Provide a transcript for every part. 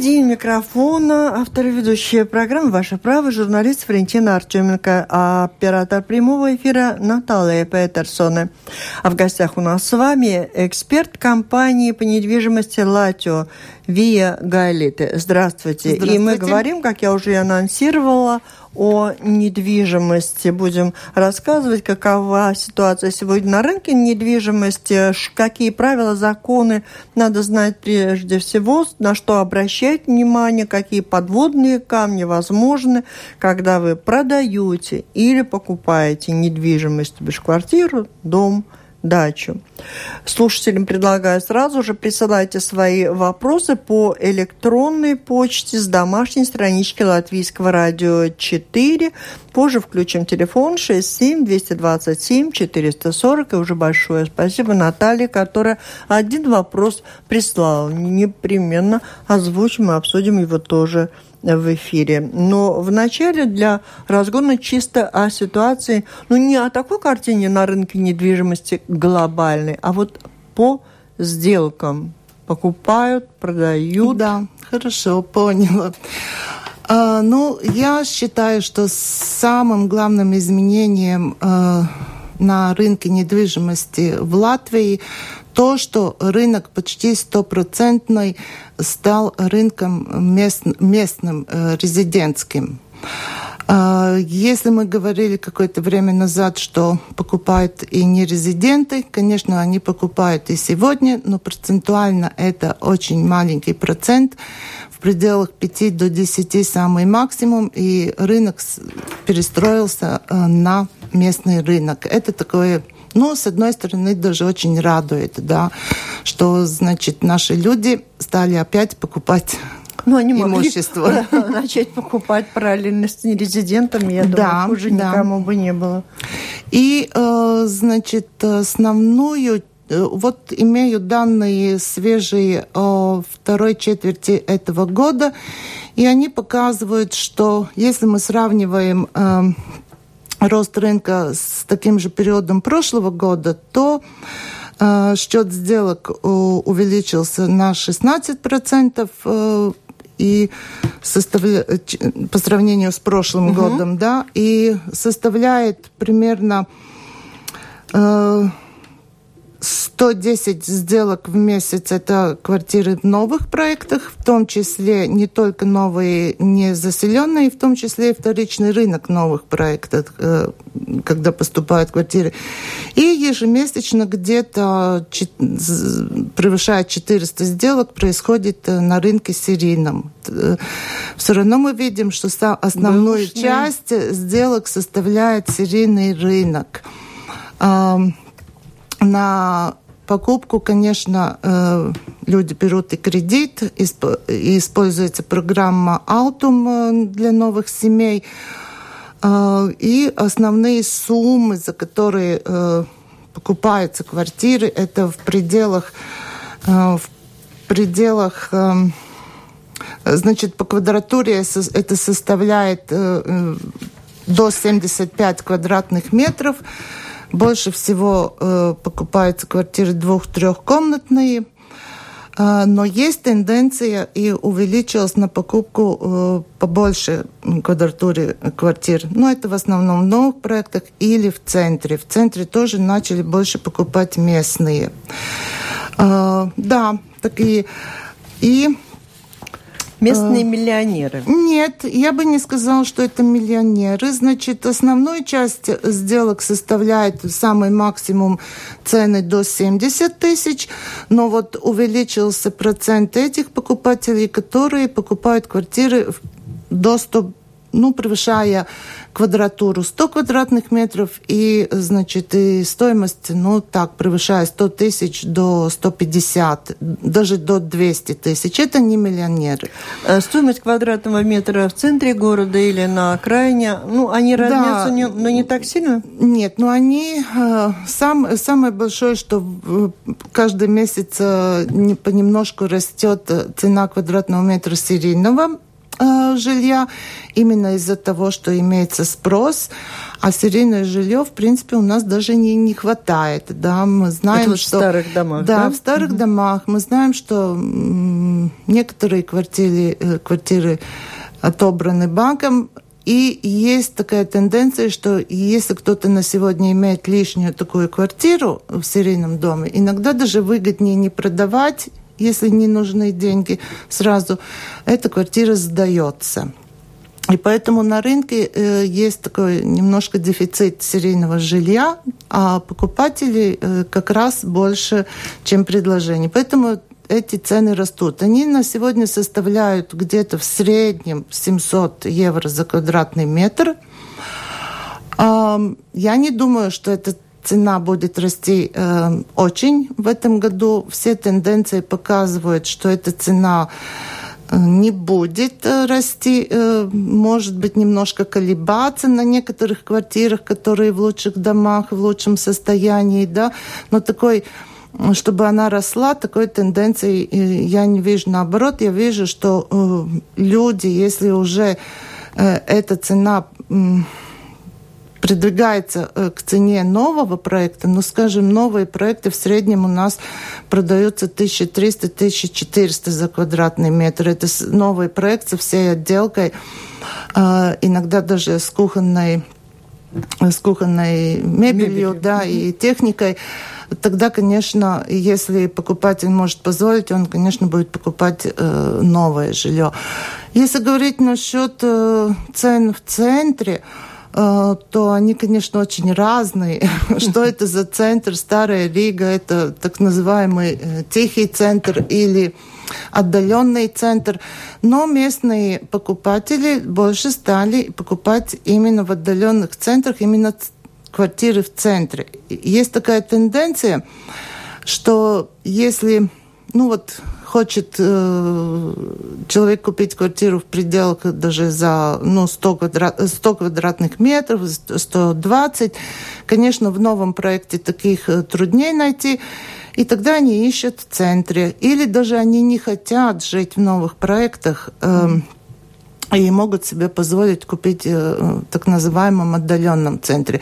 Впереди микрофона автор и ведущая программы «Ваше право» журналист Валентина Артеменко, а оператор прямого эфира Наталья Петерсона. А в гостях у нас с вами эксперт компании по недвижимости «Латио» Вия Гайлиты. Здравствуйте. Здравствуйте. И мы говорим, как я уже анонсировала, о недвижимости. Будем рассказывать, какова ситуация сегодня на рынке недвижимости, какие правила, законы надо знать прежде всего, на что обращать внимание, какие подводные камни возможны, когда вы продаете или покупаете недвижимость, то бишь квартиру, дом – дачу. Слушателям предлагаю сразу же присылайте свои вопросы по электронной почте с домашней странички Латвийского радио 4. Позже включим телефон 67 227 440. И уже большое спасибо Наталье, которая один вопрос прислала. Непременно озвучим и обсудим его тоже в эфире. Но вначале для разгона чисто о ситуации, ну не о такой картине на рынке недвижимости глобальной, а вот по сделкам. Покупают, продают. Да, хорошо, поняла. А, ну, я считаю, что самым главным изменением а, на рынке недвижимости в Латвии то, что рынок почти стопроцентный стал рынком мест, местным, э, резидентским. А, если мы говорили какое-то время назад, что покупают и не резиденты, конечно, они покупают и сегодня, но процентуально это очень маленький процент, в пределах 5 до 10 самый максимум, и рынок перестроился э, на местный рынок. Это такое ну, с одной стороны, даже очень радует, да, что, значит, наши люди стали опять покупать ну, они имущество. могли начать покупать параллельно с нерезидентами, я да, думаю, хуже да. никому бы не было. И, э, значит, основную э, вот имею данные свежие о второй четверти этого года, и они показывают, что если мы сравниваем э, рост рынка с таким же периодом прошлого года, то э, счет сделок э, увеличился на 16% э, и составля... по сравнению с прошлым угу. годом, да, и составляет примерно э, 110 сделок в месяц – это квартиры в новых проектах, в том числе не только новые, не заселенные, в том числе и вторичный рынок новых проектов, э, когда поступают квартиры. И ежемесячно где-то превышает 400 сделок происходит э, на рынке серийном. Э, Все равно мы видим, что основную Бэушный. часть сделок составляет серийный рынок на покупку, конечно, э, люди берут и кредит, и используется программа Altum э, для новых семей. Э, и основные суммы, за которые покупаются квартиры, это в пределах, в пределах значит, по квадратуре это составляет до 75 квадратных метров. Больше всего э, покупаются квартиры двух-трехкомнатные. Э, но есть тенденция и увеличилась на покупку э, побольше квадратуре квартир. Но это в основном в новых проектах или в центре. В центре тоже начали больше покупать местные. Э, да, такие. И Местные а, миллионеры. Нет, я бы не сказала, что это миллионеры. Значит, основную часть сделок составляет самый максимум цены до 70 тысяч, но вот увеличился процент этих покупателей, которые покупают квартиры до 100 ну, превышая квадратуру 100 квадратных метров и, значит, и стоимость, ну, так, превышая 100 тысяч до 150, даже до 200 тысяч. Это не миллионеры. Э, стоимость квадратного метра в центре города или на окраине, ну, они разнятся, да. не, но не так сильно? Нет, но они, э, сам, самое большое, что каждый месяц э, понемножку растет цена квадратного метра серийного э, жилья, именно из-за того, что имеется спрос, а серийное жилье, в принципе, у нас даже не, не хватает. Да? Мы знаем, Это что... в старых домах, да? Да, в старых угу. домах. Мы знаем, что некоторые квартиры, э, квартиры отобраны банком, и есть такая тенденция, что если кто-то на сегодня имеет лишнюю такую квартиру в серийном доме, иногда даже выгоднее не продавать, если не нужны деньги сразу, эта квартира сдается. И поэтому на рынке э, есть такой немножко дефицит серийного жилья, а покупателей э, как раз больше, чем предложений. Поэтому эти цены растут. Они на сегодня составляют где-то в среднем 700 евро за квадратный метр. Я не думаю, что эта цена будет расти э, очень в этом году. Все тенденции показывают, что эта цена э, не будет э, расти, может быть, немножко колебаться на некоторых квартирах, которые в лучших домах, в лучшем состоянии, да, но такой чтобы она росла, такой тенденции я не вижу. Наоборот, я вижу, что э, люди, если уже э, эта цена придвигается э, к цене нового проекта, ну, скажем, новые проекты в среднем у нас продаются 1300-1400 за квадратный метр. Это новый проект со всей отделкой, иногда даже с кухонной с кухонной мебелью, мебелью. да, и техникой тогда, конечно, если покупатель может позволить, он, конечно, будет покупать э, новое жилье. Если говорить насчет э, цен в центре, э, то они, конечно, очень разные. Что это за центр? Старая Рига – это так называемый э, тихий центр или отдаленный центр. Но местные покупатели больше стали покупать именно в отдаленных центрах, именно квартиры в центре. Есть такая тенденция, что если, ну вот, хочет э, человек купить квартиру в пределах даже за ну, 100, квадрат, 100 квадратных метров, 120, конечно, в новом проекте таких э, труднее найти. И тогда они ищут в центре. Или даже они не хотят жить в новых проектах. Э, и могут себе позволить купить э, в так называемом отдаленном центре.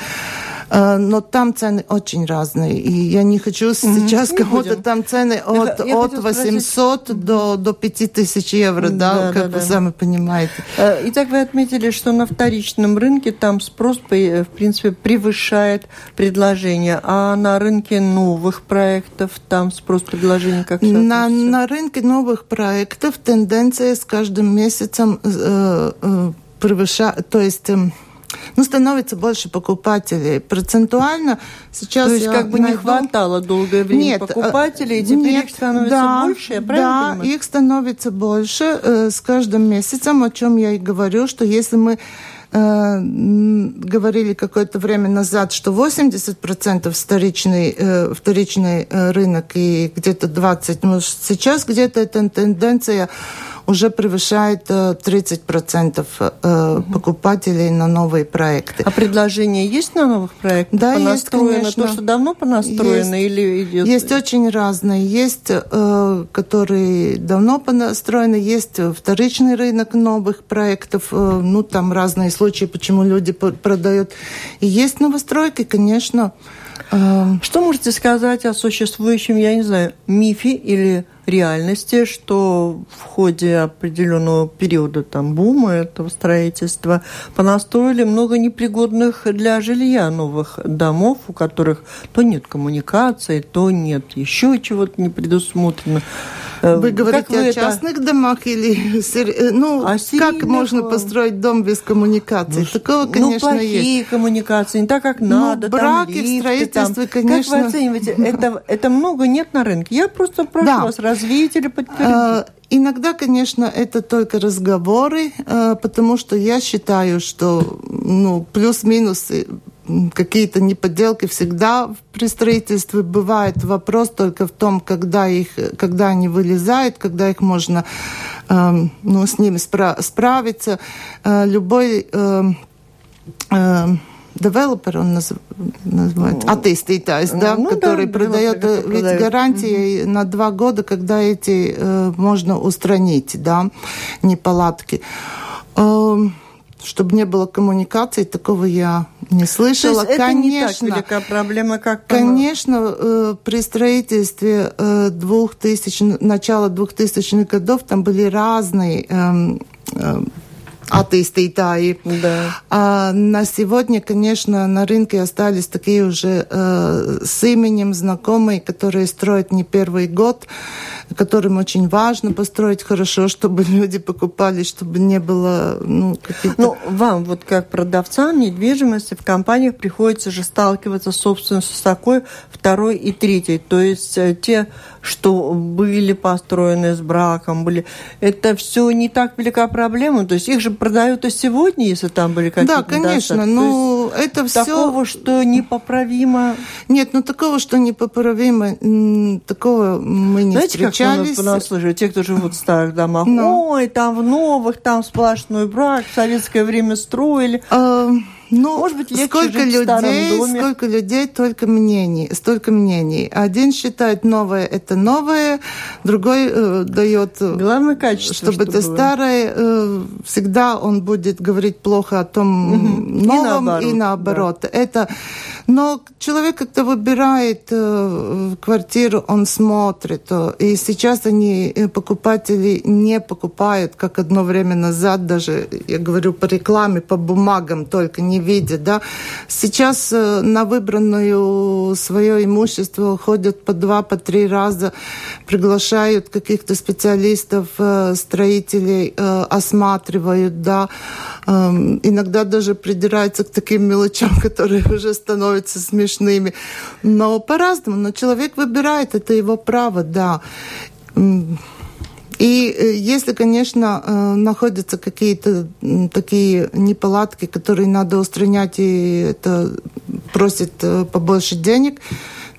Э, но там цены очень разные. И я не хочу сейчас mm-hmm. кого-то там цены от, я от 800 спросить... до, до 5000 евро, да, да как да, вы да. сами понимаете. Э, итак, вы отметили, что на вторичном рынке там спрос, в принципе, превышает предложение, а на рынке новых проектов там спрос предложения как на, на рынке новых проектов тенденция с каждым месяцем э, э, превышает, то есть э, ну, становится больше покупателей. Процентуально сейчас То есть как бы найду... не хватало долгое время нет, покупателей, и теперь нет, их становится да, больше, я Да, понимаю? их становится больше э, с каждым месяцем, о чем я и говорю, что если мы э, говорили какое-то время назад, что 80% вторичный, э, вторичный э, рынок и где-то 20%, ну, сейчас где-то эта тенденция уже превышает 30% э, угу. покупателей на новые проекты. А предложения есть на новых проектах? Да, есть, конечно. То, что давно понастроено есть, или идет? Есть очень разные. Есть, э, которые давно понастроены, есть вторичный рынок новых проектов, э, ну, там разные случаи, почему люди продают. И есть новостройки, конечно. Что можете сказать о существующем, я не знаю, мифе или реальности, что в ходе определенного периода там бума этого строительства понастроили много непригодных для жилья новых домов, у которых то нет коммуникации, то нет еще чего-то не предусмотрено. Э, вы говорите как вы о частных это... домах или э, ну а как можно построить дом без коммуникации? Ну, Такого, ну, конечно, ну, плохие есть. коммуникации, не так как ну, надо. Браки там, лифты, в строительстве, там. конечно. Как вы оцениваете? Это, это много нет на рынке. Я просто прошу да. вас развить или подтвердить. А, иногда, конечно, это только разговоры, потому что я считаю, что ну, плюс-минус какие-то неподелки всегда при строительстве бывает. Вопрос только в том, когда, их, когда они вылезают, когда их можно э, ну, с ними спра- справиться. Э, любой э, э, девелопер, он наз, называется, attīstītājs, да, ну, который да, продает вид гарантии угу. на два года, когда эти э, можно устранить, да, неполадки. Э, чтобы не было коммуникации, такого я не слышала. То есть это конечно, не так велика проблема, как Конечно, э, при строительстве э, 2000, начала 2000-х годов там были разные э, attīstītāji. Да. А на сегодня, конечно, на рынке остались такие уже э, с именем знакомые, которые строят не первый год которым очень важно построить хорошо, чтобы люди покупали, чтобы не было ну, каких-то... Ну, вам, вот как продавцам недвижимости в компаниях приходится же сталкиваться, собственно, с такой второй и третьей. То есть э, те, что были построены с браком, были... Это все не так велика проблема. То есть их же продают и сегодня, если там были какие-то Да, конечно, но это все... Такого, что непоправимо... Нет, ну такого, что непоправимо, такого мы не Знаете, встречали встречались. Как понаслышали, те, кто живут в старых домах. Ну. Ой, там в новых, там сплошной брак, в советское время строили. А... Ну, Может быть, сколько людей, сколько людей, только мнений, столько мнений. Один считает новое это новое, другой э, дает, Главное качество, чтобы, чтобы это было. старое. Э, всегда он будет говорить плохо о том угу. новом и наоборот. И наоборот. Да. Это, но человек как-то выбирает э, квартиру, он смотрит. Э, и сейчас они э, покупатели не покупают, как одно время назад даже, я говорю по рекламе, по бумагам только не видят. Да? Сейчас на выбранную свое имущество ходят по два, по три раза, приглашают каких-то специалистов, строителей, осматривают, да. Эм, иногда даже придираются к таким мелочам, которые уже становятся смешными. Но по-разному. Но человек выбирает, это его право, да. И э, если, конечно, э, находятся какие-то такие неполадки, которые надо устранять, и это просит э, побольше денег,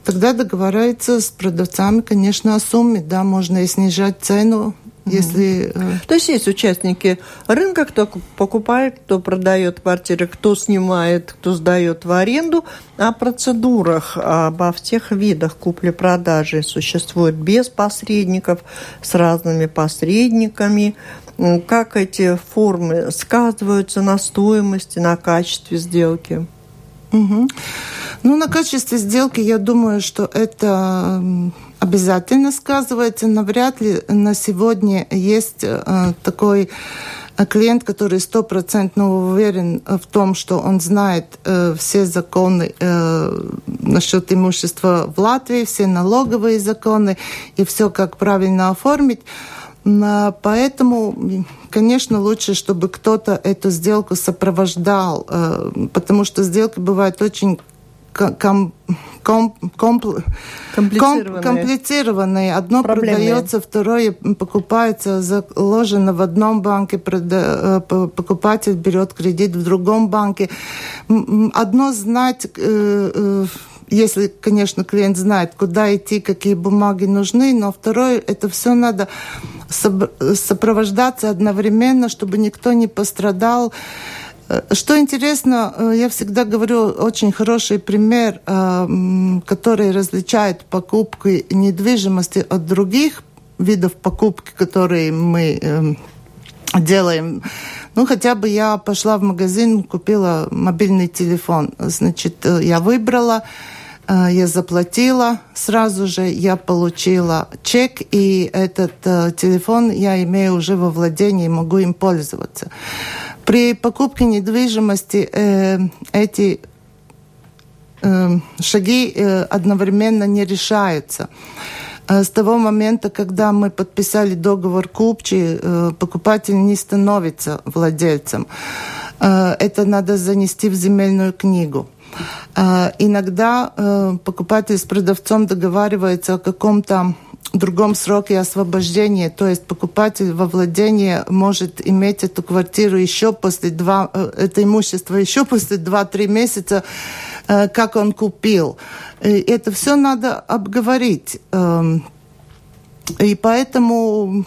тогда договаривается с продавцами, конечно, о сумме, да, можно и снижать цену, если... Э, То есть есть участники рынка, кто покупает, кто продает квартиры, кто снимает, кто сдает в аренду. О процедурах, обо всех видах купли-продажи существует без посредников, с разными посредниками. Как эти формы сказываются на стоимости, на качестве сделки? Угу. Ну, на качестве сделки, я думаю, что это обязательно сказывается, но вряд ли на сегодня есть э, такой э, клиент, который стопроцентно уверен в том, что он знает э, все законы э, насчет имущества в Латвии, все налоговые законы и все, как правильно оформить. Поэтому, конечно, лучше, чтобы кто-то эту сделку сопровождал, э, потому что сделки бывают очень ком, ком, компл, комплицированные. комплицированные. Одно Проблемные. продается, второе покупается, заложено в одном банке, э, покупатель берет кредит в другом банке. Одно знать э, если, конечно, клиент знает, куда идти, какие бумаги нужны, но второе, это все надо сопровождаться одновременно, чтобы никто не пострадал. Э, что интересно, э, я всегда говорю очень хороший пример, э, который различает покупки недвижимости от других видов покупки, которые мы делаем. Ну, хотя бы я пошла в магазин, купила мобильный телефон. Значит, я выбрала, я заплатила, сразу же я получила чек, и этот телефон я имею уже во владении, могу им пользоваться. При покупке недвижимости э, эти э, шаги э, одновременно не решаются. Э, с того момента, когда мы подписали договор купчи, э, покупатель не становится владельцем. Это надо занести в земельную книгу. Иногда э, покупатель с продавцом договаривается о каком-то другом сроке освобождения, то есть покупатель во владение может иметь эту квартиру еще после два, э, это имущество еще после два-три месяца, э, как он купил. И это все надо обговорить. Эм, и поэтому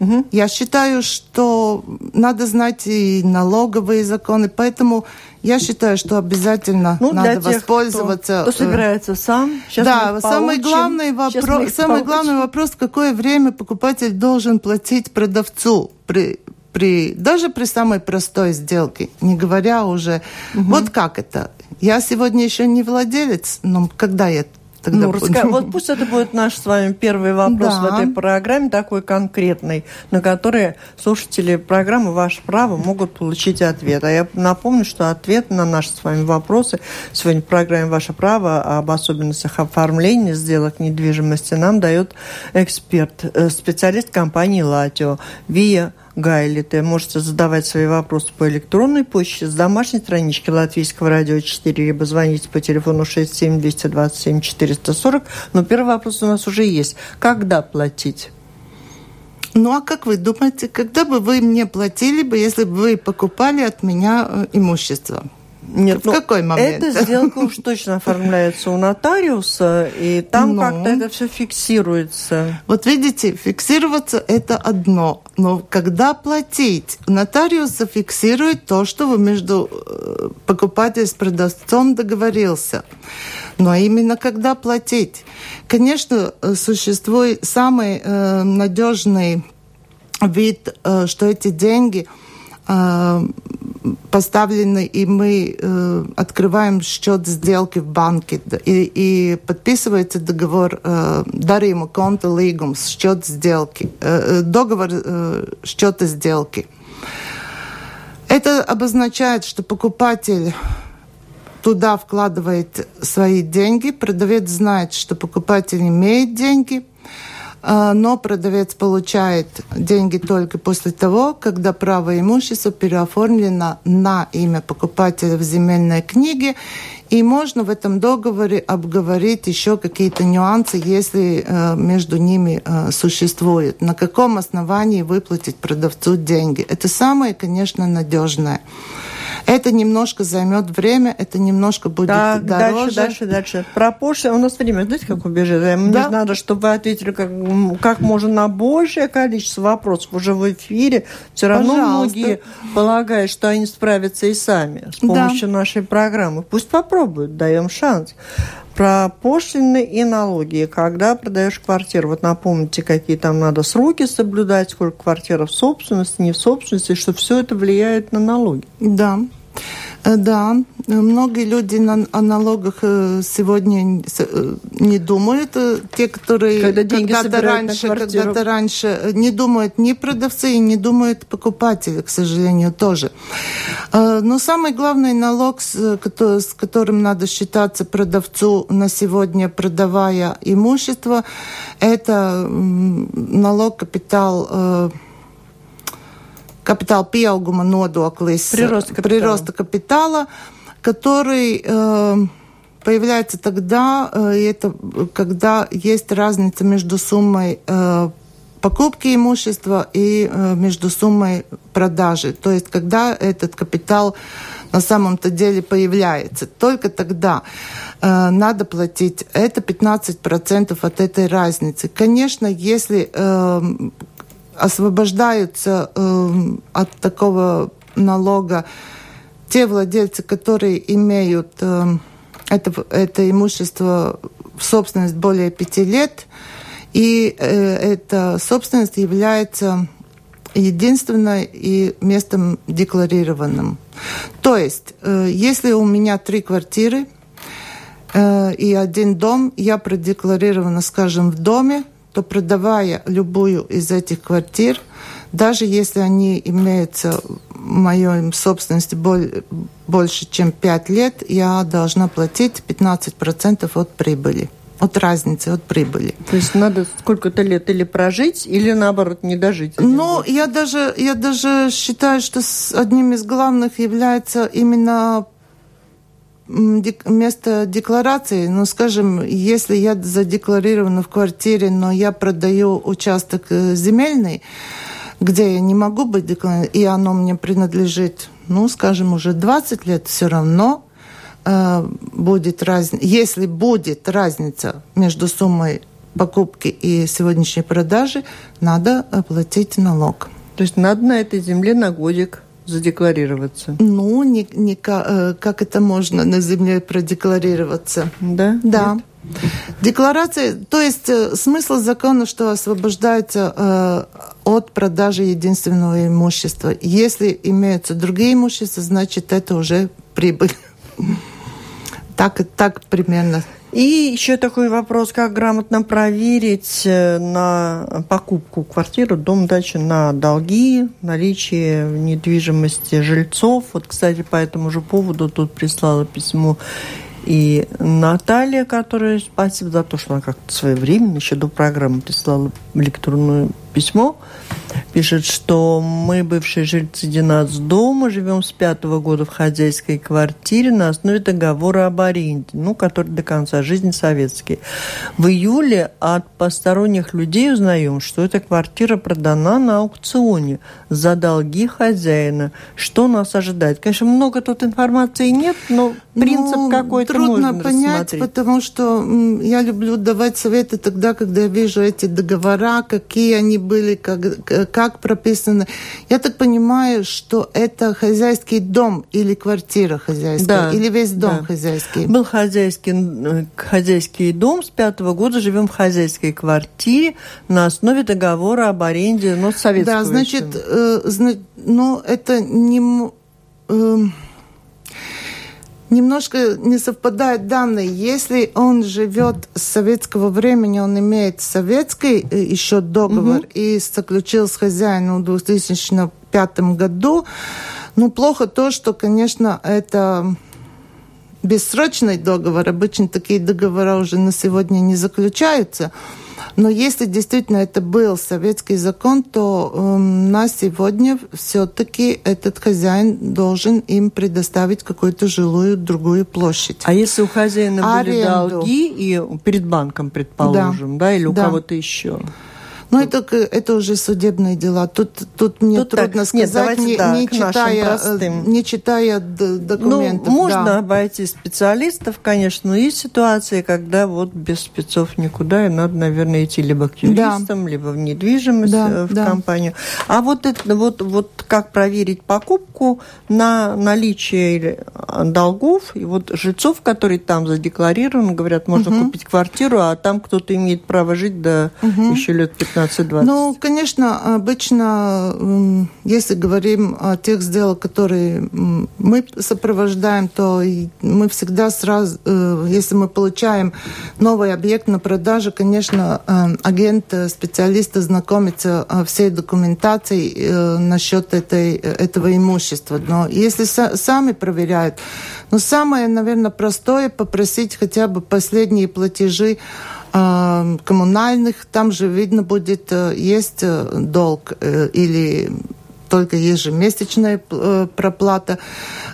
Угу. Я считаю, что надо знать и налоговые законы, поэтому я считаю, что обязательно ну, надо тех, воспользоваться. Кто, кто собирается сам. Сейчас да, самый главный вопрос, самый главный вопрос, в какое время покупатель должен платить продавцу при при, даже при самой простой сделке, не говоря уже, угу. вот как это. Я сегодня еще не владелец, но когда я Тогда ну, раска... Вот пусть это будет наш с вами первый вопрос да. в этой программе, такой конкретный, на который слушатели программы «Ваше право» могут получить ответ. А я напомню, что ответ на наши с вами вопросы сегодня в программе «Ваше право» об особенностях оформления сделок недвижимости нам дает эксперт, э, специалист компании «Латио» Вия Гайли. Ты можете задавать свои вопросы по электронной почте с домашней странички Латвийского радио 4, либо звоните по телефону 67 227 440. Но первый вопрос у нас уже есть. Когда платить? Ну а как вы думаете, когда бы вы мне платили бы, если бы вы покупали от меня э, имущество? Нет, в ну, какой момент? Эта сделка уж точно оформляется у нотариуса, и там но... как-то это все фиксируется. Вот видите, фиксироваться это одно, но когда платить? Нотариус зафиксирует то, что вы между э, покупателем с продавцом договорился. Но именно когда платить? Конечно, существует самый э, надежный вид, э, что эти деньги э, поставлены, и мы э, открываем счет сделки в банке, и, и подписывается договор э, дарījumu конта līgums, счет сделки, э, э, договор э, счета сделки. Это обозначает, что покупатель туда вкладывает свои деньги, продавец знает, что покупатель имеет деньги – но продавец получает деньги только после того, когда право имущества переоформлено на имя покупателя в земельной книге, и можно в этом договоре обговорить еще какие-то нюансы, если э, между ними э, существует. На каком основании выплатить продавцу деньги. Это самое, конечно, надежное. Это немножко займет время, это немножко будет так, дороже. Дальше, дальше, дальше. Про пошлину. У нас время, знаете, как убежит? Мне да. надо, чтобы вы ответили как, как можно на большее количество вопросов уже в эфире. Все равно Пожалуйста. многие полагают, что они справятся и сами с помощью да. нашей программы. Пусть попробуют, даем шанс про пошлины и налоги. Когда продаешь квартиру, вот напомните, какие там надо сроки соблюдать, сколько квартира в собственности, не в собственности, что все это влияет на налоги. Да. Э, да, многие люди на, налогах э, сегодня э, не думают. Те, которые когда когда-то раньше, когда раньше не думают ни продавцы и не думают покупатели, к сожалению, тоже. Но самый главный налог, с которым надо считаться продавцу на сегодня, продавая имущество, это налог капитал капитал pieauguma nodoklis, прироста капитала, прироста капитала который э, появляется тогда, э, это когда есть разница между суммой э, покупки имущества и э, между суммой продажи. То есть, когда этот капитал на самом-то деле появляется. Только тогда э, надо платить. Это 15% от этой разницы. Конечно, если э, освобождаются э, от такого налога те владельцы, которые имеют э, это, это имущество в собственность более пяти лет, и э, эта собственность является единственной и местом декларированным. То есть, э, если у меня три квартиры э, и один дом, я продекларирована, скажем, в доме, то продавая любую из этих квартир, даже если они имеются в моей собственности больше, чем 5 лет, я должна платить 15% от прибыли от разницы, от прибыли. То есть надо сколько-то лет или прожить, или наоборот не дожить? Ну, я даже, я даже считаю, что одним из главных является именно место декларации, ну, скажем, если я задекларирована в квартире, но я продаю участок э, земельный, где я не могу быть декларирована, и оно мне принадлежит, ну, скажем, уже 20 лет, все равно э, будет разница, если будет разница между суммой покупки и сегодняшней продажи, надо оплатить налог. То есть надо на этой земле на годик задекларироваться? Ну, не, не, э, как это можно на земле продекларироваться? Да? Да. Нет? Декларация, то есть э, смысл закона, что освобождается э, от продажи единственного имущества. Если имеются другие имущества, значит это уже прибыль. Так, так примерно. И еще такой вопрос, как грамотно проверить э, на покупку квартиры, дом, дачи на долги, наличие недвижимости жильцов. Вот, кстати, по этому же поводу тут прислала письмо и Наталья, которая, спасибо за то, что она как-то своевременно, еще до программы прислала электронную письмо, пишет, что мы, бывшие жильцы Динас дома, живем с пятого года в хозяйской квартире на основе договора об аренде, ну, который до конца жизни советский. В июле от посторонних людей узнаем, что эта квартира продана на аукционе за долги хозяина. Что нас ожидает? Конечно, много тут информации нет, но принцип ну, какой-то трудно можно понять, рассмотреть. потому что я люблю давать советы тогда, когда я вижу эти договора, какие они были, как, как прописаны. Я так понимаю, что это хозяйский дом или квартира хозяйская, да, или весь дом да. хозяйский. Был хозяйский, э, хозяйский дом, с пятого года живем в хозяйской квартире на основе договора об аренде, но с советского Да, значит, э, зна, ну, это не... Э, немножко не совпадают данные. Если он живет с советского времени, он имеет советский э, еще договор угу. и заключил с хозяином в 2005 году, ну, плохо то, что, конечно, это бессрочный договор. Обычно такие договора уже на сегодня не заключаются. Но если действительно это был советский закон, то э, на сегодня все-таки этот хозяин должен им предоставить какую-то жилую другую площадь. А если у хозяина Аренду. были долги и перед банком, предположим, да, да или у да. кого-то еще? Ну, это, это уже судебные дела. Тут, тут мне тут трудно так. сказать, Нет, не, да, не, читая, э, не читая документов. Ну, можно да. обойти специалистов, конечно, но есть ситуации, когда вот без спецов никуда, и надо, наверное, идти либо к юристам, да. либо в недвижимость да, э, в да. компанию. А вот, это, вот, вот как проверить покупку на наличие долгов, и вот жильцов, которые там задекларированы, говорят, можно угу. купить квартиру, а там кто-то имеет право жить до угу. еще лет 15 15-20? Ну, конечно, обычно, если говорим о тех сделок, которые мы сопровождаем, то мы всегда сразу, э, если мы получаем новый объект на продажу, конечно, э, агент, э, специалист знакомится всей документацией насчет этой, этого имущества. Но если сами проверяют, ну, самое, наверное, простое попросить хотя бы последние платежи коммунальных, там же видно будет, э, есть э, долг э, или только ежемесячная проплата.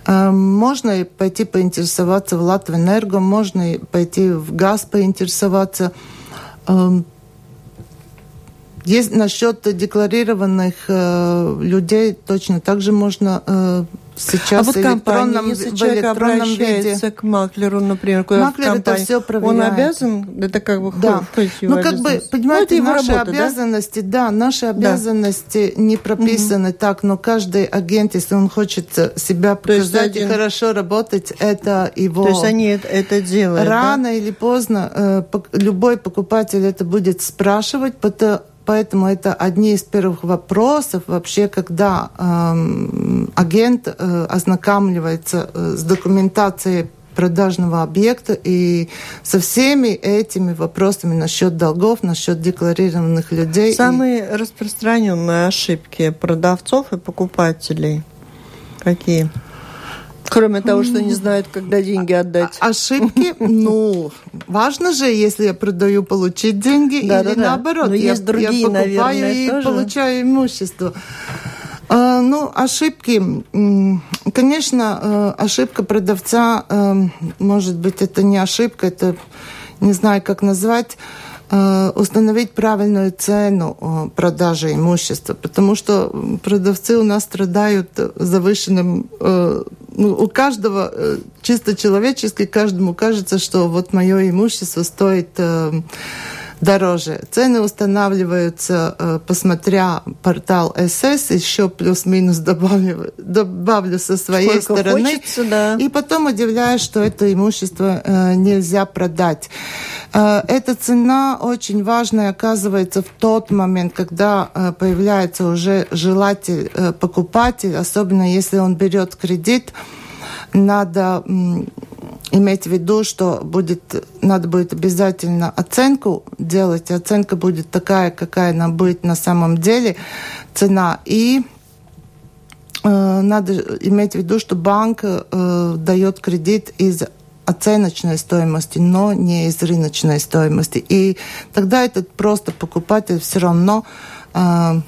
Можно пойти поинтересоваться в Латвэнерго, можно пойти в ГАЗ поинтересоваться. Есть насчет декларированных людей точно так же можно сейчас а вот компания, если в человек обращается виде. к маклеру, например, куда Маклер в это все проверяет. он обязан, это как бы да. Ну, как бы, понимаете, ну, наши работа, обязанности, да? да, наши обязанности да. не прописаны угу. так, но каждый агент, если он хочет себя показать один... и хорошо работать, это его... То есть они это делают, Рано да? или поздно э, любой покупатель это будет спрашивать, потому Поэтому это одни из первых вопросов вообще, когда э, агент э, ознакомливается э, с документацией продажного объекта и со всеми этими вопросами насчет долгов, насчет декларированных людей. Самые и... распространенные ошибки продавцов и покупателей какие? Кроме того, что не знают, когда деньги отдать. Ошибки, ну, важно же, если я продаю, получить деньги да, или да, наоборот. Но я, есть другие, я покупаю наверное, и тоже. получаю имущество. А, ну, ошибки, конечно, э, ошибка продавца, э, может быть, это не ошибка, это не знаю, как назвать установить правильную цену э, продажи имущества, потому что продавцы у нас страдают завышенным, э, ну, у каждого чисто человечески, каждому кажется, что вот мое имущество стоит дороже. Цены устанавливаются, э, посмотря портал СС, еще плюс-минус добавлю, добавлю со своей Сколько стороны. Хочется, да. И потом удивляюсь, что это имущество э, нельзя продать. Э, эта цена очень важная оказывается в тот момент, когда появляется уже желатель, покупатель, особенно если он берет кредит, надо иметь в виду, что будет, надо будет обязательно оценку делать. Оценка будет такая, какая она будет на самом деле, цена. И э, надо иметь в виду, что банк э, дает кредит из оценочной стоимости, но не из рыночной стоимости. И тогда этот просто покупатель все равно э,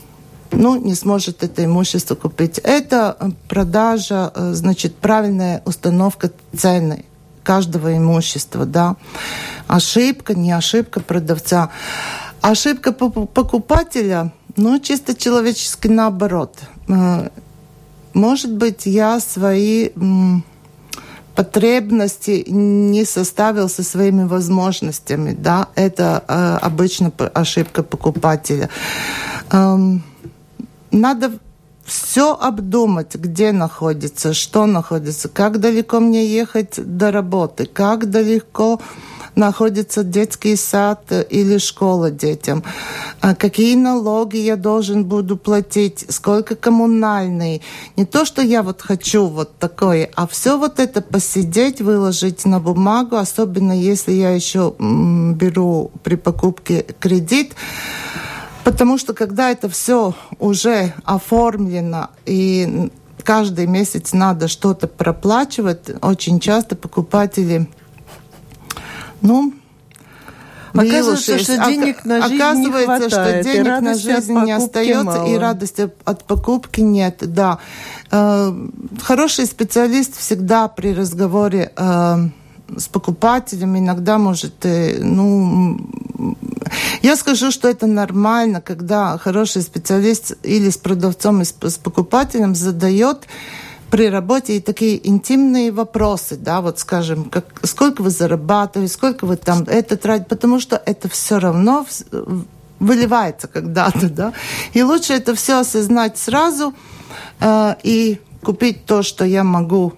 ну, не сможет это имущество купить. Это продажа, э, значит, правильная установка цены каждого имущества, да. Ошибка, не ошибка продавца. Ошибка покупателя, ну, чисто человечески наоборот. Э, может быть, я свои потребности не составил со своими возможностями, да, это э, обычно ошибка покупателя. Эм, надо все обдумать, где находится, что находится, как далеко мне ехать до работы, как далеко находится детский сад или школа детям, а какие налоги я должен буду платить, сколько коммунальные. Не то, что я вот хочу вот такое, а все вот это посидеть, выложить на бумагу, особенно если я еще беру при покупке кредит, Потому что когда это все уже оформлено и каждый месяц надо что-то проплачивать, очень часто покупатели, ну, Оказывается, что денег на жизнь Оказывается, не хватает, что денег на жизнь не остается, мало. и радости от покупки нет. Да. Э, хороший специалист всегда при разговоре э, с покупателем иногда может, ну, я скажу, что это нормально, когда хороший специалист или с продавцом, или с покупателем задает при работе и такие интимные вопросы, да, вот скажем, как, сколько вы зарабатываете, сколько вы там это тратите, потому что это все равно выливается когда-то, да, и лучше это все осознать сразу э, и купить то, что я могу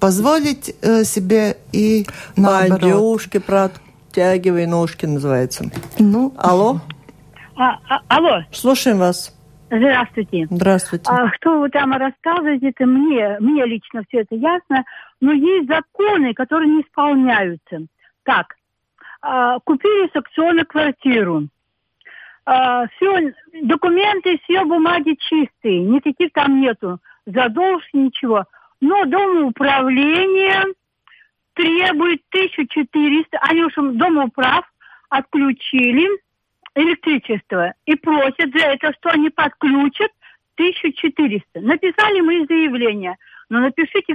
позволить э, себе и наоборот. Бандюшки, протягивай ножки называется. Ну. Алло? А, а, алло. Слушаем вас. Здравствуйте. Здравствуйте. А, что вы там рассказываете, это мне, мне лично все это ясно, но есть законы, которые не исполняются. Так, а, купили с аукциона квартиру. А, все, документы, все бумаги чистые, никаких там нету задолженности, ничего. Но домоуправление требует 1400, они уж домоуправ отключили электричество и просят за это, что они подключат 1400. Написали мы заявление. Но напишите,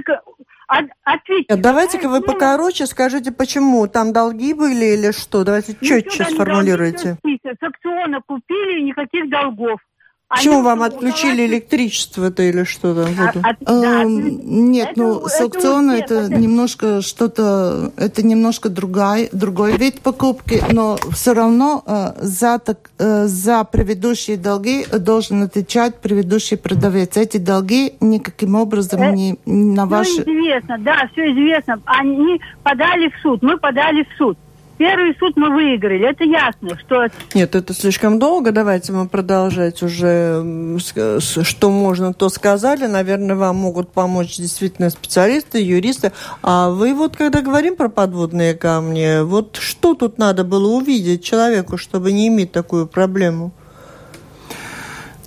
от, ответьте. Давайте-ка вы покороче скажите, почему там долги были или что? Давайте четче сформулируйте. С акциона купили, никаких долгов. Почему вам отключили электричество-то или что там? А, да, эм, нет, ну, с аукциона это, это немножко что-то, это немножко другой, другой вид покупки, но все равно э, за, так, э, за предыдущие долги должен отвечать предыдущий продавец. Эти долги никаким образом э, не на ваши... Все известно, да, все известно. Они подали в суд, мы подали в суд. Первый суд мы выиграли, это ясно, что... Нет, это слишком долго, давайте мы продолжать уже, что можно, то сказали. Наверное, вам могут помочь действительно специалисты, юристы. А вы вот, когда говорим про подводные камни, вот что тут надо было увидеть человеку, чтобы не иметь такую проблему?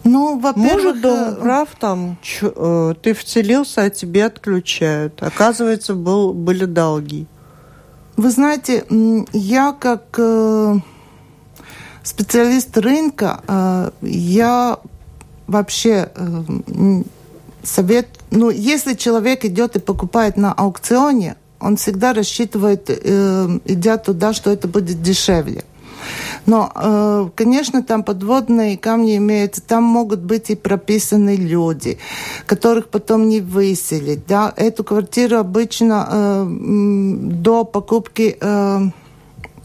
Ну, Может, дом э, прав там, э, ты вцелился, а тебе отключают. Оказывается, был, были долги. Вы знаете, я как э, специалист рынка, э, я вообще э, совет, ну, если человек идет и покупает на аукционе, он всегда рассчитывает, идя туда, что это будет дешевле. Но, э, конечно, там подводные камни имеются. Там могут быть и прописаны люди, которых потом не выселить. Да? Эту квартиру обычно э, до покупки э,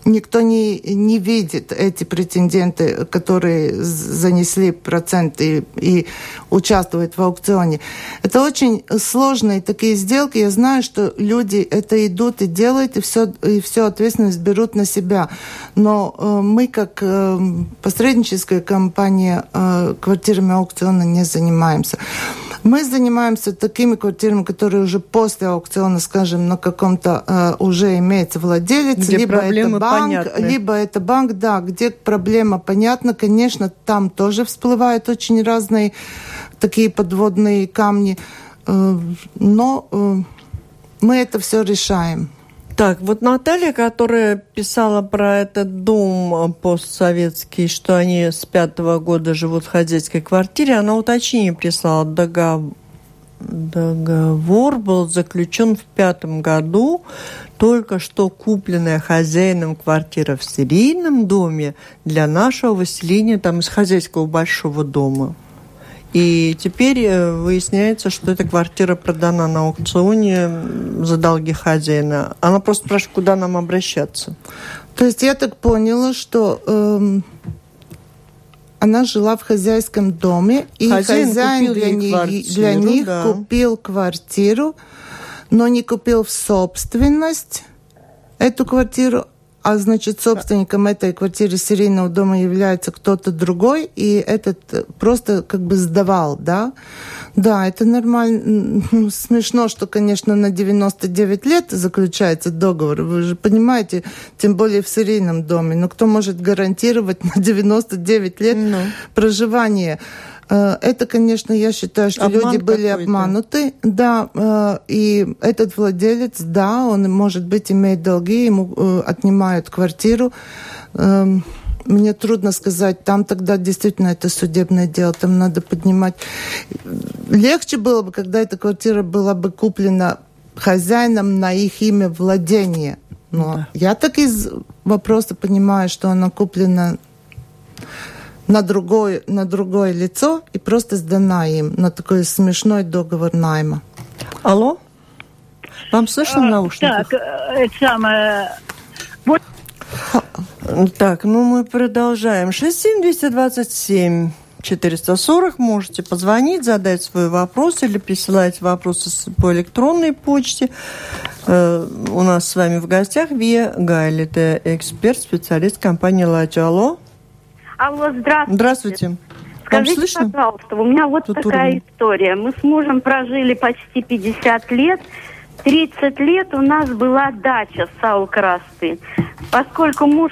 никто не, не видит эти претенденты, которые занесли проценты и, и участвуют в аукционе. Это очень сложные такие сделки. Я знаю, что люди это идут и делают, и все, и все ответственность берут на себя. Но э, мы, как э, посредническая компания, э, квартирами аукциона не занимаемся. Мы занимаемся такими квартирами, которые уже после аукциона, скажем, на каком-то э, уже имеется владелец, Где либо это банк, понятны. либо это банк, да, где проблема понятна, конечно, там тоже всплывают очень разные такие подводные камни, э, но э, мы это все решаем. Так, вот Наталья, которая писала про этот дом постсоветский, что они с пятого года живут в хозяйской квартире, она уточнение прислала. Договор, договор был заключен в пятом году, только что купленная хозяином квартира в серийном доме для нашего выселения там из хозяйского большого дома. И теперь э, выясняется, что эта квартира продана на аукционе за долги хозяина. Она просто спрашивает, куда нам обращаться. То есть я так поняла, что эм, она жила в хозяйском доме, и хозяин, хозяин для, них, для них да. купил квартиру, но не купил в собственность эту квартиру, а значит, собственником этой квартиры серийного дома является кто-то другой, и этот э, просто как бы сдавал, да? Да, это нормально. Ну, смешно, что, конечно, на 99 лет заключается договор. Вы же понимаете, тем более в серийном доме. Но кто может гарантировать на 99 лет ну. проживания? Э, это, конечно, я считаю, что Обман люди были обмануты. Да, э, и этот владелец, да, он, может быть, имеет долги, ему э, отнимают квартиру. Эм, мне трудно сказать, там тогда действительно это судебное дело, там надо поднимать. Легче было бы, когда эта квартира была бы куплена хозяином на их имя владения. Но да. я так из вопроса понимаю, что она куплена на другое, на другое лицо и просто сдана им на такой смешной договор найма. Алло? Вам слышно а, наушниках? Так, э, это самое... Вот. Так, ну мы продолжаем. 67227 440. Можете позвонить, задать свой вопрос или присылать вопросы по электронной почте. Э, у нас с вами в гостях Вия Гайль. Это эксперт, специалист компании «Латио». Алло. Алло, здравствуйте. Здравствуйте. Скажите, слышно? пожалуйста, у меня вот Тут такая уровень. история. Мы с мужем прожили почти 50 лет. 30 лет у нас была дача Саукрасты. Поскольку муж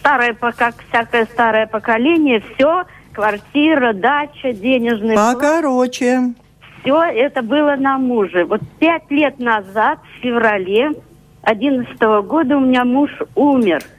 старое, как всякое старое поколение, все, квартира, дача, денежный Покороче. Все это было на муже. Вот пять лет назад, в феврале 2011 года, у меня муж умер –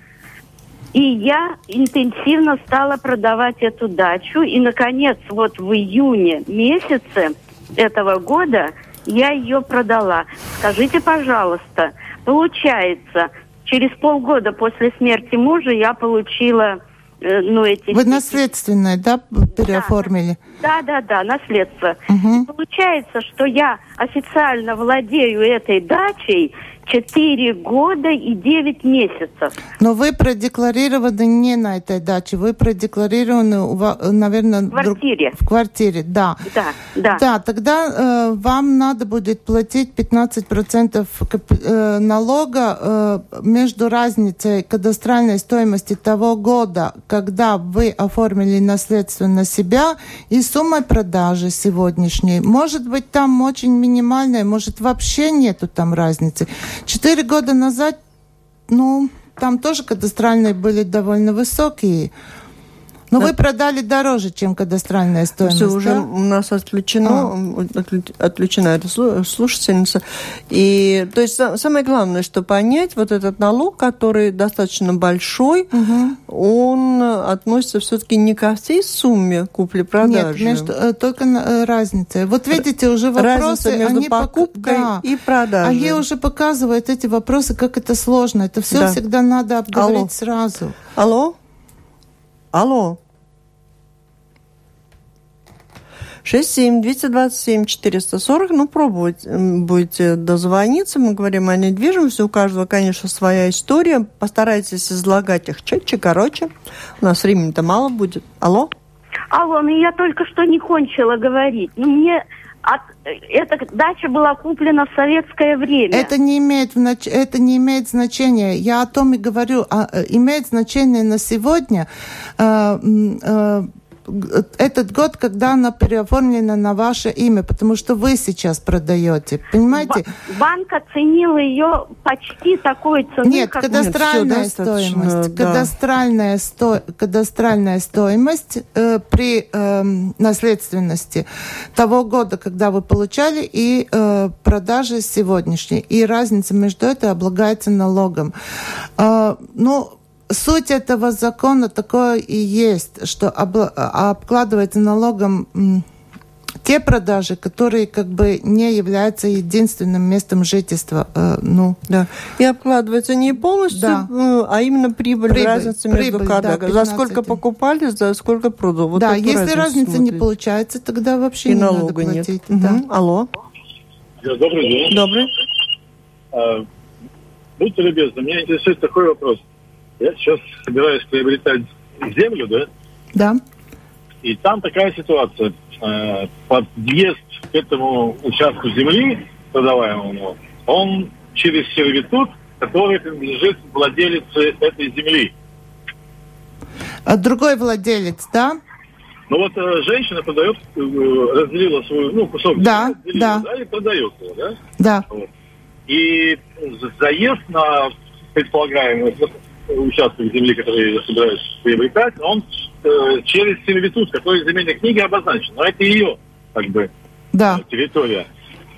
и я интенсивно стала продавать эту дачу. И, наконец, вот в июне месяце этого года я ее продала. Скажите, пожалуйста, получается, через полгода после смерти мужа я получила э, ну, эти... Вы наследственное, да, переоформили? Да, да, да, наследство. Угу. получается, что я официально владею этой дачей, Четыре года и девять месяцев. Но вы продекларированы не на этой даче, вы продекларированы, наверное, в квартире. Друг... В квартире, да. Да, да. Да, тогда э, вам надо будет платить 15% э, налога э, между разницей кадастральной стоимости того года, когда вы оформили наследство на себя, и суммой продажи сегодняшней. Может быть, там очень минимальная, может, вообще нету там разницы. Четыре года назад, ну, там тоже кадастральные были довольно высокие. Но да. вы продали дороже, чем кадастральная стоимость. Все, уже у нас отключено, а. отключена эта слушательница. И, то есть, самое главное, что понять, вот этот налог, который достаточно большой, угу. он относится все-таки не ко всей сумме купли-продажи. Нет, между, э, только э, разница. Вот видите, уже вопросы... Разница между они покупкой пок... да, и продажей. Они уже показывают эти вопросы, как это сложно. Это все да. всегда надо обговорить Алло. сразу. Алло? Алло. 67-227-440. Ну, пробовать будете дозвониться. Мы говорим о недвижимости. У каждого, конечно, своя история. Постарайтесь излагать их чаще, короче. У нас времени-то мало будет. Алло? Алло, ну я только что не кончила говорить. Ну, мне от, эта дача была куплена в советское время. Это не имеет, это не имеет значения. Я о том и говорю. А, э, имеет значение на сегодня. Э, э, этот год, когда она переоформлена на ваше имя, потому что вы сейчас продаете, понимаете? Банк оценил ее почти такой ценой, Нет, как кадастральная Нет, стоимость, да. кадастральная, сто, кадастральная стоимость э, при э, наследственности того года, когда вы получали, и э, продажи сегодняшней, и разница между этим облагается налогом. Э, ну, суть этого закона такое и есть, что обкладывается налогом те продажи, которые как бы не являются единственным местом жительства. Э, ну, да. И обкладывается не полностью, да. Э, а именно прибыль, прибыль разница между прибыль, да, За сколько покупали, за сколько продал. Вот да, если разница смотреть. не получается, тогда вообще и не налога надо платить. Нет. Да. Угу. Алло. Добрый день. Добрый. А, будьте любезны, меня интересует такой вопрос. Я сейчас собираюсь приобретать землю, да? Да. И там такая ситуация. Э, подъезд к этому участку земли, продаваемому, он через сервитут, который принадлежит владелице этой земли. А другой владелец, да? Ну вот э, женщина продает, э, разделила свой, ну, кусок да, разделила, да. да, и продает его, да? Да. Вот. И заезд на предполагаемый участок земли, который я собираюсь приобретать, он э, через сервитут, который в земельной книге обозначен. Но это ее, как бы, да. территория.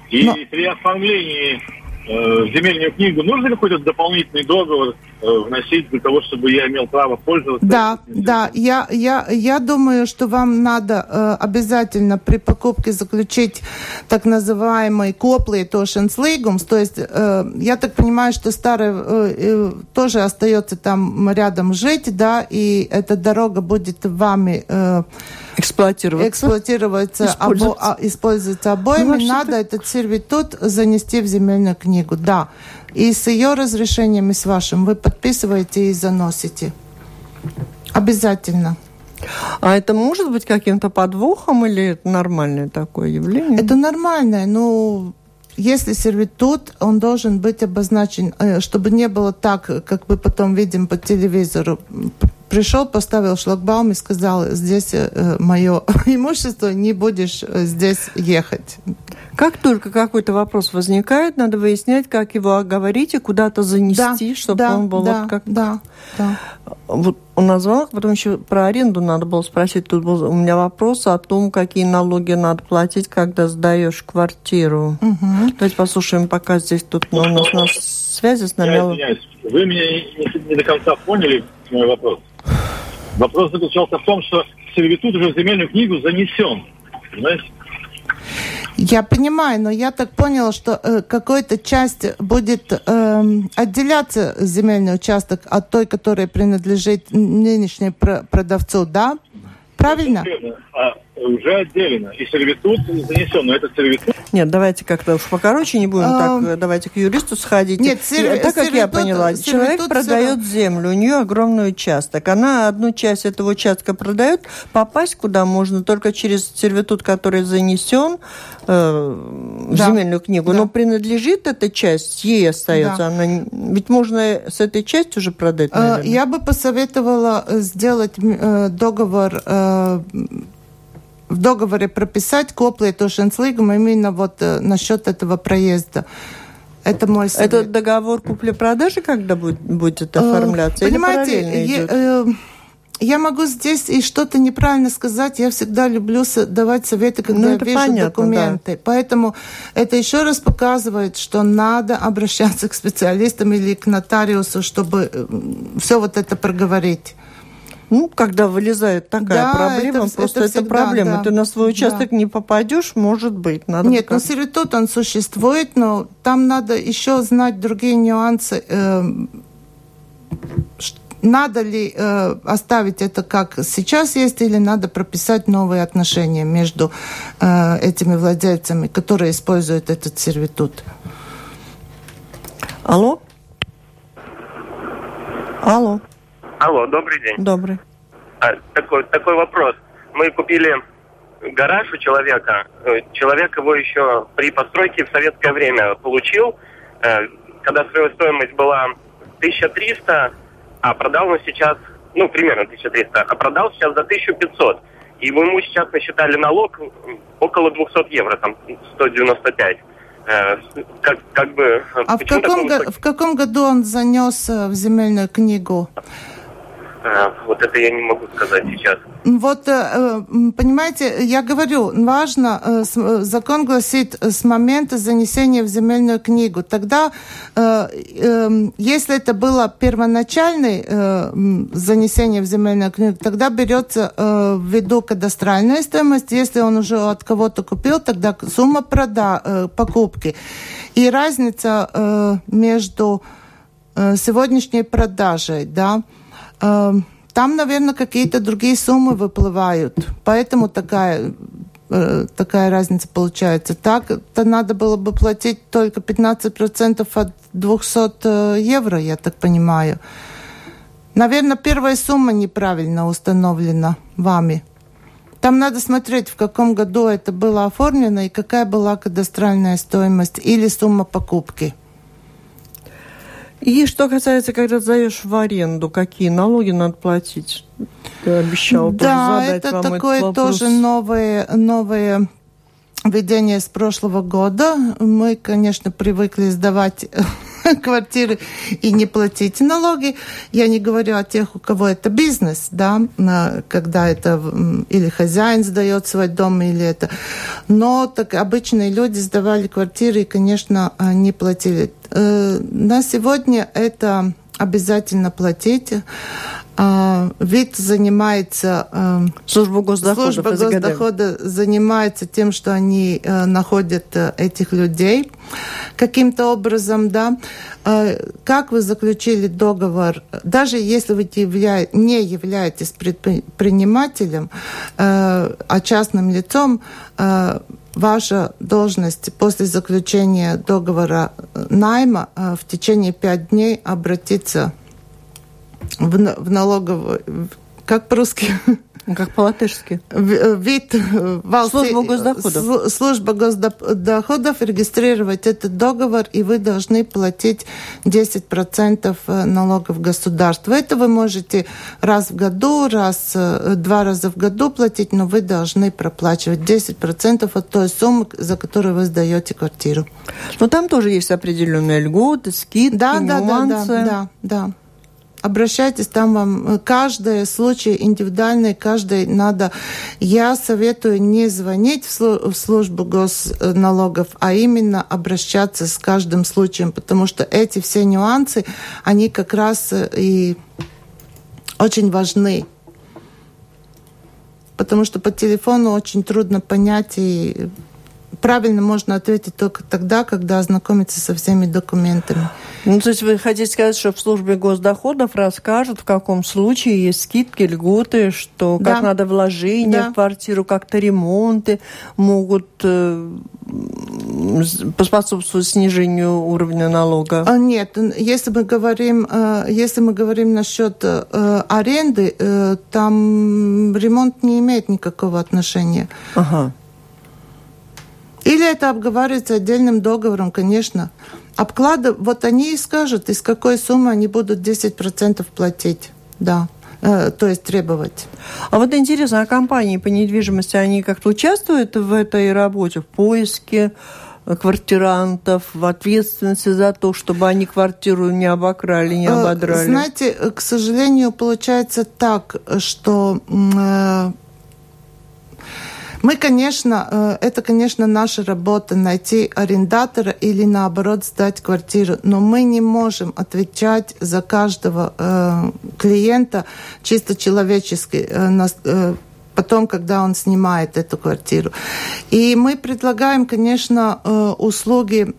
И Но... при оформлении э, в земельную книгу нужно какой-то дополнительный договор э, вносить для того, чтобы я имел право пользоваться? Да, да. Я, я, я думаю, что вам надо э, обязательно при покупке заключить так называемый коплиетошенслигумс, то есть э, я так понимаю, что старый э, э, тоже остается там рядом жить, да, и эта дорога будет вами э, эксплуатироваться, эксплуатироваться использоваться, обо, а, используется обоими. Ну, Надо этот сервитут занести в земельную книгу, да. И с ее разрешением и с вашим вы подписываете и заносите. Обязательно. А это может быть каким-то подвохом или это нормальное такое явление? Это нормальное, но если сервитут, он должен быть обозначен, э, чтобы не было так, как мы потом видим по телевизору. Пришел, поставил шлагбаум и сказал, здесь э, мое имущество, не будешь э, здесь ехать. Как только какой-то вопрос возникает, надо выяснять, как его оговорить и куда-то занести, да, чтобы да, он был да, вот как... Да, да. Вот он назвал, потом еще про аренду надо было спросить. Тут был у меня вопрос о том, какие налоги надо платить, когда сдаешь квартиру. Угу. Давайте послушаем, пока здесь тут ну, у нас на связи с нами. Я извиняюсь. Вы меня не, не до конца поняли мой вопрос. Вопрос заключался в том, что сервитут уже в земельную книгу занесен. Понимаете? Я понимаю, но я так поняла, что э, какая-то часть будет э, отделяться земельный участок от той, которая принадлежит нынешней продавцу, да? Правильно? А уже отделено. И сервитут занесен, но это сервитут... Нет, давайте как-то уж покороче не будем, а... так давайте к юристу сходить. Нет, серви... Так, как сервитут, я поняла, человек продает землю, у нее огромный участок. Она одну часть этого участка продает, попасть куда можно только через сервитут, который занесен э, в да. земельную книгу. Да. Но принадлежит эта часть, ей остается. Да. Она... Ведь можно с этой частью уже продать, э, наверное. Я бы посоветовала сделать э, договор э, в договоре прописать коплиетушенслигум именно вот э, насчет этого проезда. Это мой совет. Это договор купли-продажи когда будет, будет э, оформляться? Понимаете, я, э, я могу здесь и что-то неправильно сказать. Я всегда люблю давать советы, когда ну, я вижу понятно, документы. Да. Поэтому это еще раз показывает, что надо обращаться к специалистам или к нотариусу, чтобы э, все вот это проговорить. Ну, когда вылезает такая да, проблема, это, просто это, всегда, проблема. Да, Ты на свой участок да. не попадешь, может быть. Надо Нет, ну сервитут он существует, но там надо еще знать другие нюансы. Э, надо ли э, оставить это как сейчас есть, или надо прописать новые отношения между э, этими владельцами, которые используют этот сервитут. Алло? Алло. Алло, добрый день. Добрый. А, такой, такой вопрос. Мы купили гараж у человека. Э, человек его еще при постройке в советское время получил, э, когда стоимость была 1300, а продал он сейчас, ну, примерно 1300, а продал сейчас за 1500. И ему сейчас насчитали налог около 200 евро, там 195. Э, как, как бы, а в каком, го- в каком году он занес в земельную книгу? А, вот это я не могу сказать сейчас. Вот, э, э, понимаете, я говорю, важно, э, закон гласит, с момента занесения в земельную книгу. Тогда, эм, если это было первоначальное занесение в земельную книгу, тогда берется в виду кадастральная стоимость. Если он уже от кого-то купил, тогда сумма прода, покупки. И разница между сегодняшней продажей, да, там, наверное, какие-то другие суммы выплывают. Поэтому такая э, такая разница получается. Так, то надо было бы платить только 15% от 200 э, евро, я так понимаю. Наверное, первая сумма неправильно установлена вами. Там надо смотреть, в каком году это было оформлено и какая была кадастральная стоимость или сумма покупки. И что касается, когда сдаешь в аренду, какие налоги надо платить? Ты обещал да, задать это вам такое этот вопрос. тоже новые, новые введение с прошлого года. Мы, конечно, привыкли сдавать квартиры и не платить налоги. Я не говорю о тех, у кого это бизнес, да, когда это или хозяин сдает свой дом, или это. Но так обычные люди сдавали квартиры и, конечно, не платили. Э, на сегодня это обязательно платить. А, вид занимается... Э, служба госдохода. Служба госдохода занимается тем, что они э, находят этих людей каким-то образом, да. Как вы заключили договор, даже если вы не являетесь предпринимателем, а частным лицом, ваша должность после заключения договора найма в течение пять дней обратиться в, в налоговую, как по-русски? Как по-латышски. Э, вид э, Служба госдоходов. Служба госдоходов регистрировать этот договор, и вы должны платить 10% э, налогов государства. Это вы можете раз в году, раз, два раза в году платить, но вы должны проплачивать 10% от той суммы, за которую вы сдаете квартиру. Но там тоже есть определенные льготы, скидки, да, нюансы. Да, да, да, да обращайтесь, там вам э, каждый случай индивидуальный, каждый надо. Я советую не звонить в службу госналогов, а именно обращаться с каждым случаем, потому что эти все нюансы, они как раз э, и очень важны. Потому что по телефону очень трудно понять и правильно можно ответить только тогда, когда ознакомиться со всеми документами. Ну, то есть вы хотите сказать, что в службе госдоходов расскажут, в каком случае есть скидки, льготы, что как да. надо вложения да. в квартиру, как-то ремонты могут э, поспособствовать снижению уровня налога? А, нет, если мы говорим, э, если мы говорим насчет э, аренды, э, там ремонт не имеет никакого отношения. Ага. Или это обговаривается отдельным договором, конечно. Обклады, вот они и скажут, из какой суммы они будут 10% платить. Да э, то есть требовать. А вот интересно, а компании по недвижимости, они как-то участвуют в этой работе, в поиске квартирантов, в ответственности за то, чтобы они квартиру не обокрали, не э, ободрали? Знаете, к сожалению, получается так, что э, мы, конечно, э, это, конечно, наша работа найти арендатора или наоборот сдать квартиру, но мы не можем отвечать за каждого э, клиента чисто человечески. Э, потом, когда он снимает эту квартиру. И мы предлагаем, конечно, услуги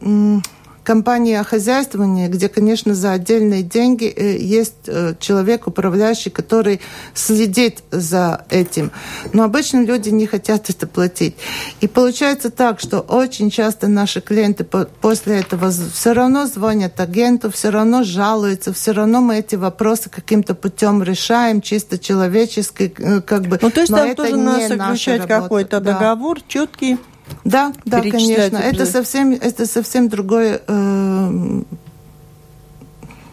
компании хозяйствования, где, конечно, за отдельные деньги э, есть э, человек, управляющий, который следит за этим. Но обычно люди не хотят это платить. И получается так, что очень часто наши клиенты после этого все равно звонят агенту, все равно жалуются, все равно мы эти вопросы каким-то путем решаем, чисто человечески, э, как бы. Ну, то есть там тоже надо заключать какой-то да. договор четкий. Да, да, конечно. Это совсем, это совсем другое э,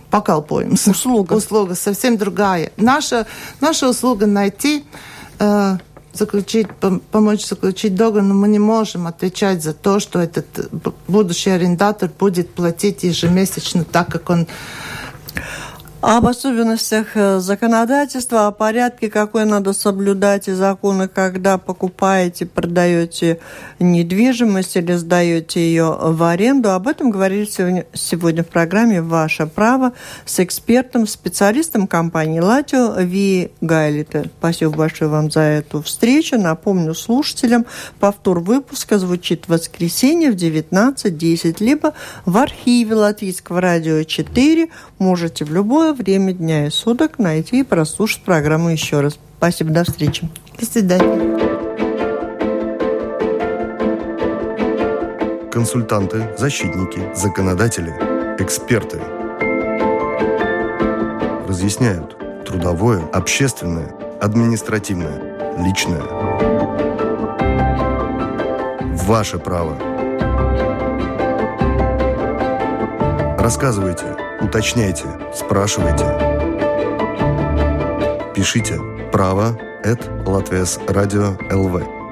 поколпуемся. Услуга. Услуга совсем другая. Наша, наша услуга найти, э, заключить, помочь заключить договор, но мы не можем отвечать за то, что этот будущий арендатор будет платить ежемесячно так, как он об особенностях э, законодательства, о порядке, какой надо соблюдать и законы, когда покупаете, продаете недвижимость или сдаете ее в аренду. Об этом говорили сегодня, сегодня в программе «Ваше право» с экспертом, специалистом компании «Латио» Ви Гайлита. Спасибо большое вам за эту встречу. Напомню слушателям, повтор выпуска звучит в воскресенье в 19.10, либо в архиве Латвийского радио 4. Можете в любое любое время дня и суток найти и прослушать программу еще раз. Спасибо, до встречи. До свидания. Консультанты, защитники, законодатели, эксперты разъясняют трудовое, общественное, административное, личное. Ваше право. Рассказывайте Уточняйте, спрашивайте. Пишите право at Латвес Радио ЛВ.